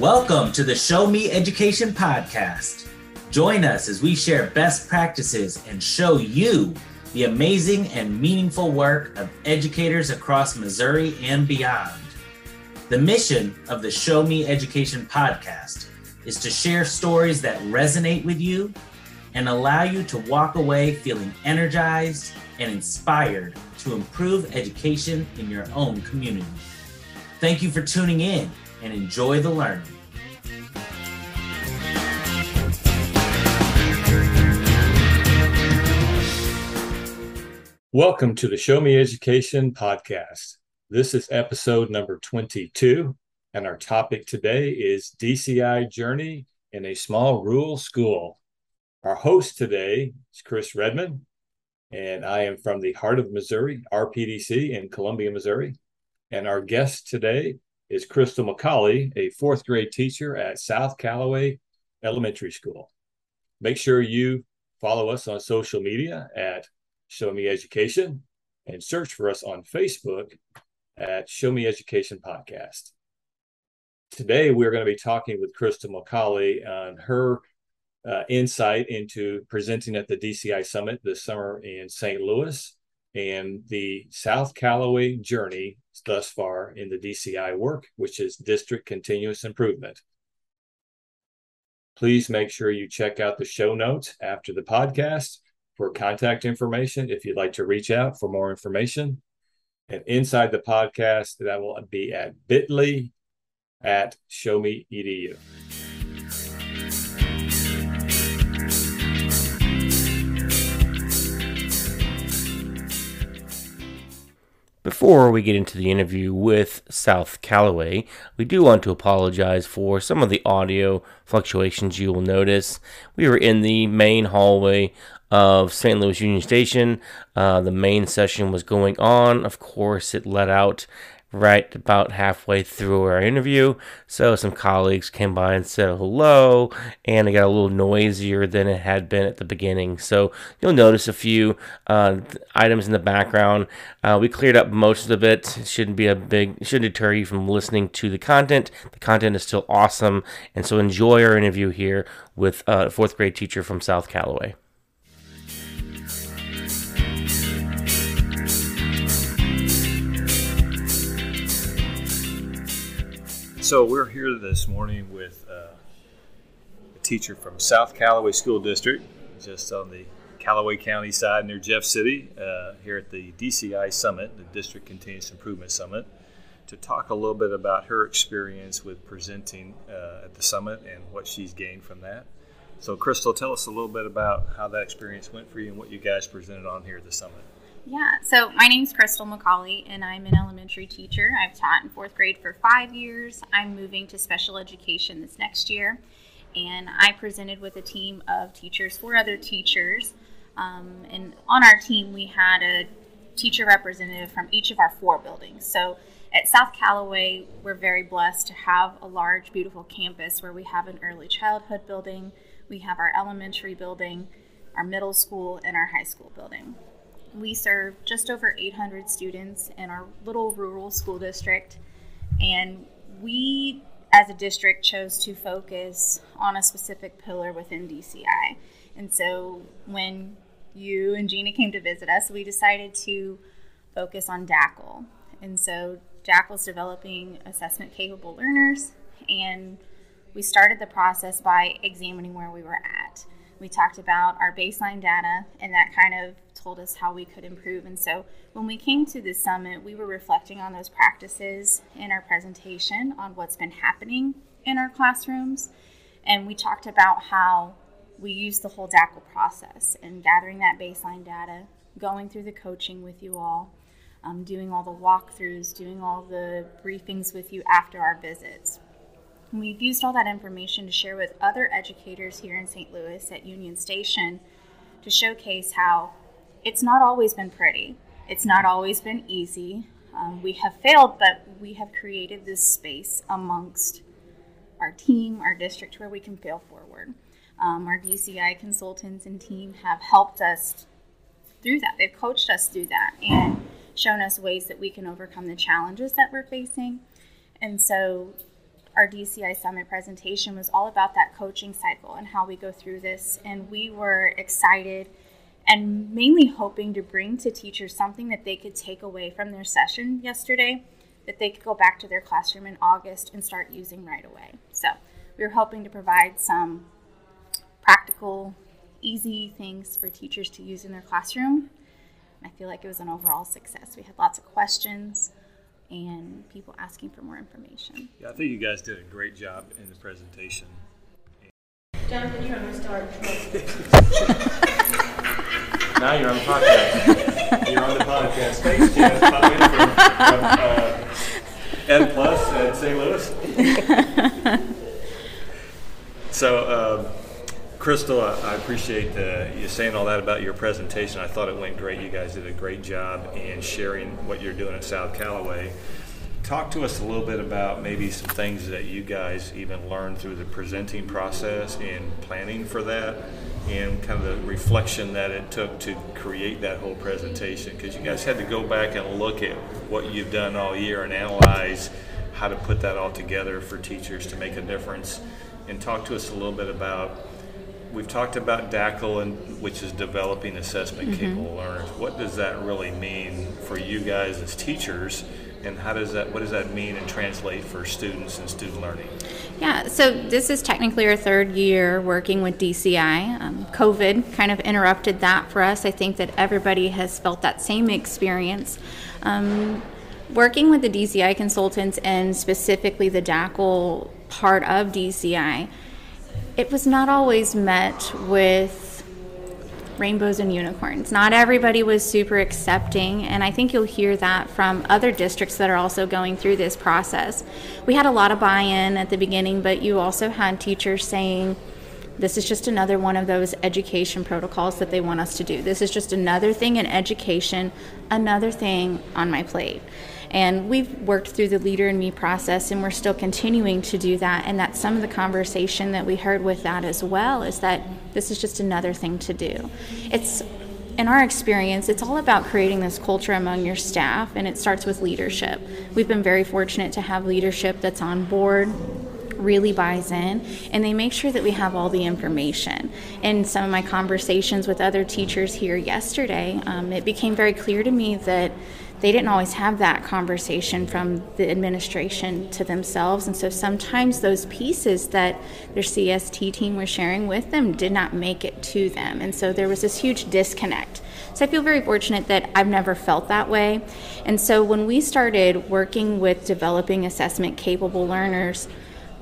Welcome to the Show Me Education Podcast. Join us as we share best practices and show you the amazing and meaningful work of educators across Missouri and beyond. The mission of the Show Me Education Podcast is to share stories that resonate with you and allow you to walk away feeling energized and inspired to improve education in your own community. Thank you for tuning in and enjoy the learning. Welcome to the Show Me Education podcast. This is episode number 22, and our topic today is DCI Journey in a Small Rural School. Our host today is Chris Redmond, and I am from the heart of Missouri, RPDC in Columbia, Missouri. And our guest today is Crystal McCauley, a fourth grade teacher at South Callaway Elementary School. Make sure you follow us on social media at Show Me Education and search for us on Facebook at Show Me Education Podcast. Today, we're going to be talking with Crystal McCauley on her uh, insight into presenting at the DCI Summit this summer in St. Louis and the South Callaway journey thus far in the DCI work, which is District Continuous Improvement. Please make sure you check out the show notes after the podcast for contact information if you'd like to reach out for more information. And inside the podcast, that will be at bit.ly at show Before we get into the interview with South Callaway, we do want to apologize for some of the audio fluctuations you will notice. We were in the main hallway of St. Louis Union Station. Uh, the main session was going on. Of course, it let out right about halfway through our interview. So some colleagues came by and said hello, and it got a little noisier than it had been at the beginning. So you'll notice a few uh, items in the background. Uh, we cleared up most of it. It shouldn't be a big, shouldn't deter you from listening to the content. The content is still awesome, and so enjoy our interview here with uh, a fourth grade teacher from South Callaway. So we're here this morning with uh, a teacher from South Callaway School District, just on the Callaway County side near Jeff City, uh, here at the DCI Summit, the District Continuous Improvement Summit, to talk a little bit about her experience with presenting uh, at the summit and what she's gained from that. So, Crystal, tell us a little bit about how that experience went for you and what you guys presented on here at the summit. Yeah, so my name's Crystal McCauley, and I'm an elementary teacher. I've taught in fourth grade for five years. I'm moving to special education this next year, and I presented with a team of teachers, four other teachers. Um, and on our team, we had a teacher representative from each of our four buildings. So at South Callaway, we're very blessed to have a large, beautiful campus where we have an early childhood building, we have our elementary building, our middle school, and our high school building. We serve just over 800 students in our little rural school district, and we as a district chose to focus on a specific pillar within DCI. And so when you and Gina came to visit us, we decided to focus on DACL. And so DACL is developing assessment capable learners, and we started the process by examining where we were at. We talked about our baseline data, and that kind of told us how we could improve. And so when we came to the summit, we were reflecting on those practices in our presentation on what's been happening in our classrooms. And we talked about how we use the whole DACL process and gathering that baseline data, going through the coaching with you all, um, doing all the walkthroughs, doing all the briefings with you after our visits. And we've used all that information to share with other educators here in St. Louis at Union Station to showcase how it's not always been pretty. It's not always been easy. Um, we have failed, but we have created this space amongst our team, our district, where we can fail forward. Um, our DCI consultants and team have helped us through that. They've coached us through that and shown us ways that we can overcome the challenges that we're facing. And so our DCI Summit presentation was all about that coaching cycle and how we go through this. And we were excited and mainly hoping to bring to teachers something that they could take away from their session yesterday that they could go back to their classroom in August and start using right away. So we were hoping to provide some practical, easy things for teachers to use in their classroom. I feel like it was an overall success. We had lots of questions and people asking for more information. Yeah, I think you guys did a great job in the presentation. Jonathan, you're going to start. now you're on the podcast. you're on the podcast. Thanks. Pop from, from uh, Ed Plus at St. Louis. so, um, Crystal, I, I appreciate the, you saying all that about your presentation. I thought it went great. You guys did a great job in sharing what you're doing at South Callaway. Talk to us a little bit about maybe some things that you guys even learned through the presenting process and planning for that, and kind of the reflection that it took to create that whole presentation. Because you guys had to go back and look at what you've done all year and analyze how to put that all together for teachers to make a difference. And talk to us a little bit about we've talked about DACL, and, which is developing assessment mm-hmm. capable learners. What does that really mean for you guys as teachers? And how does that, what does that mean and translate for students and student learning? Yeah, so this is technically our third year working with DCI. Um, COVID kind of interrupted that for us. I think that everybody has felt that same experience. Um, working with the DCI consultants and specifically the DACL part of DCI, it was not always met with rainbows and unicorns. Not everybody was super accepting, and I think you'll hear that from other districts that are also going through this process. We had a lot of buy in at the beginning, but you also had teachers saying, this is just another one of those education protocols that they want us to do. This is just another thing in education, another thing on my plate. And we've worked through the leader in me process, and we're still continuing to do that. And that's some of the conversation that we heard with that as well is that this is just another thing to do. It's in our experience, it's all about creating this culture among your staff, and it starts with leadership. We've been very fortunate to have leadership that's on board, really buys in and they make sure that we have all the information. In some of my conversations with other teachers here yesterday, um, it became very clear to me that they didn't always have that conversation from the administration to themselves. And so sometimes those pieces that their CST team was sharing with them did not make it to them. And so there was this huge disconnect. So I feel very fortunate that I've never felt that way. And so when we started working with developing assessment capable learners,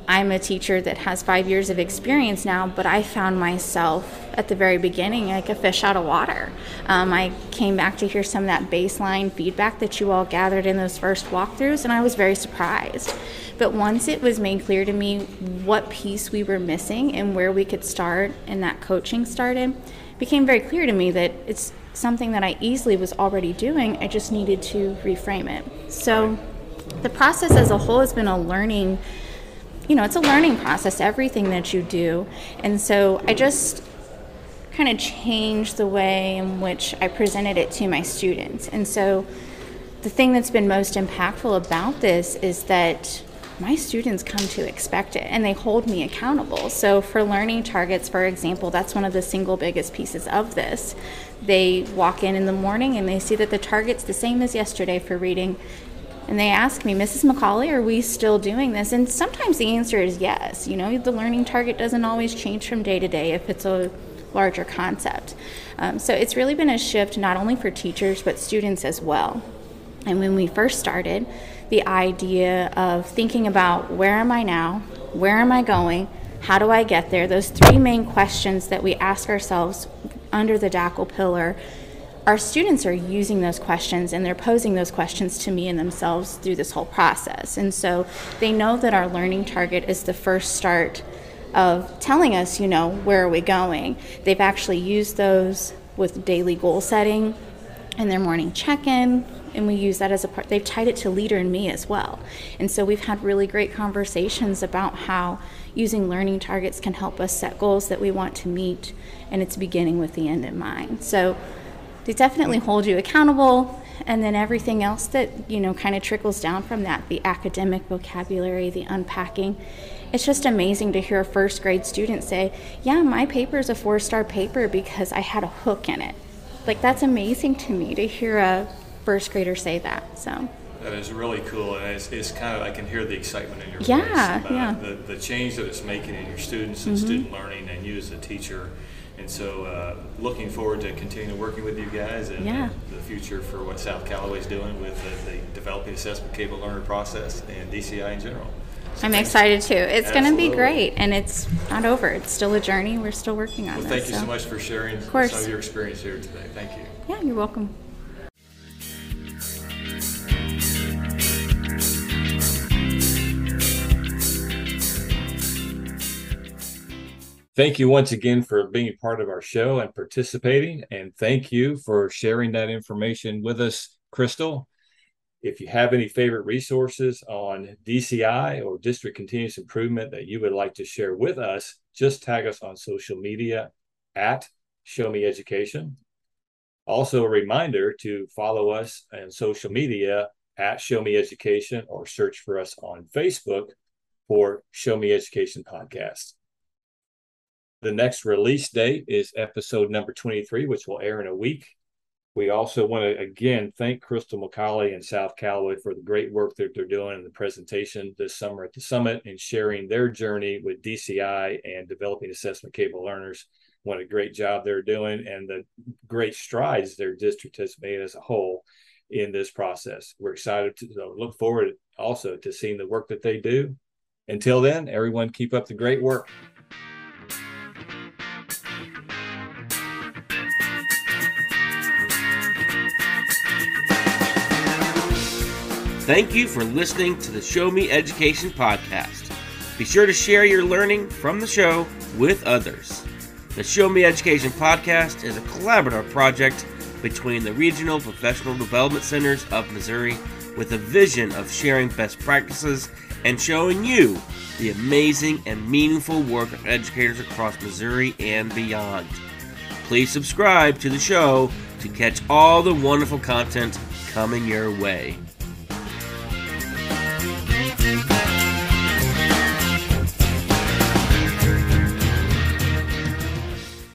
I'm a teacher that has five years of experience now, but I found myself at the very beginning like a fish out of water. Um, I came back to hear some of that baseline feedback that you all gathered in those first walkthroughs, and I was very surprised. But once it was made clear to me what piece we were missing and where we could start, and that coaching started, became very clear to me that it's something that I easily was already doing. I just needed to reframe it. So the process as a whole has been a learning you know, it's a learning process, everything that you do. And so I just kind of changed the way in which I presented it to my students. And so the thing that's been most impactful about this is that my students come to expect it and they hold me accountable. So, for learning targets, for example, that's one of the single biggest pieces of this. They walk in in the morning and they see that the target's the same as yesterday for reading, and they ask me, Mrs. McCauley, are we still doing this? And sometimes the answer is yes. You know, the learning target doesn't always change from day to day if it's a larger concept. Um, so it's really been a shift not only for teachers but students as well. And when we first started, the idea of thinking about where am I now? Where am I going? How do I get there? Those three main questions that we ask ourselves under the DACL pillar our students are using those questions and they're posing those questions to me and themselves through this whole process. And so they know that our learning target is the first start of telling us, you know, where are we going. They've actually used those with daily goal setting and their morning check in. And we use that as a part, they've tied it to leader in me as well. And so we've had really great conversations about how using learning targets can help us set goals that we want to meet, and it's beginning with the end in mind. So they definitely hold you accountable and then everything else that you know kind of trickles down from that the academic vocabulary the unpacking it's just amazing to hear a first grade student say yeah my paper is a four star paper because i had a hook in it like that's amazing to me to hear a first grader say that so that is really cool, and it's, it's, kind of I can hear the excitement in your yeah, voice about yeah. the, the change that it's making in your students and mm-hmm. student learning, and you as a teacher. And so, uh, looking forward to continuing working with you guys and, yeah. and the future for what South Callaway is doing with the, the developing assessment capable learner process and DCI in general. So I'm excited too. It's going to be great, and it's not over. It's still a journey. We're still working on well, this. Thank you so. so much for sharing some of your experience here today. Thank you. Yeah, you're welcome. Thank you once again for being part of our show and participating. And thank you for sharing that information with us, Crystal. If you have any favorite resources on DCI or district continuous improvement that you would like to share with us, just tag us on social media at Show Me Education. Also, a reminder to follow us on social media at Show Me Education or search for us on Facebook for Show Me Education Podcast. The next release date is episode number 23, which will air in a week. We also want to again thank Crystal McCauley and South Callaway for the great work that they're doing in the presentation this summer at the summit and sharing their journey with DCI and developing assessment capable learners. What a great job they're doing and the great strides their district has made as a whole in this process. We're excited to look forward also to seeing the work that they do. Until then, everyone keep up the great work. Thank you for listening to the Show Me Education podcast. Be sure to share your learning from the show with others. The Show Me Education podcast is a collaborative project between the Regional Professional Development Centers of Missouri with a vision of sharing best practices and showing you the amazing and meaningful work of educators across Missouri and beyond. Please subscribe to the show to catch all the wonderful content coming your way.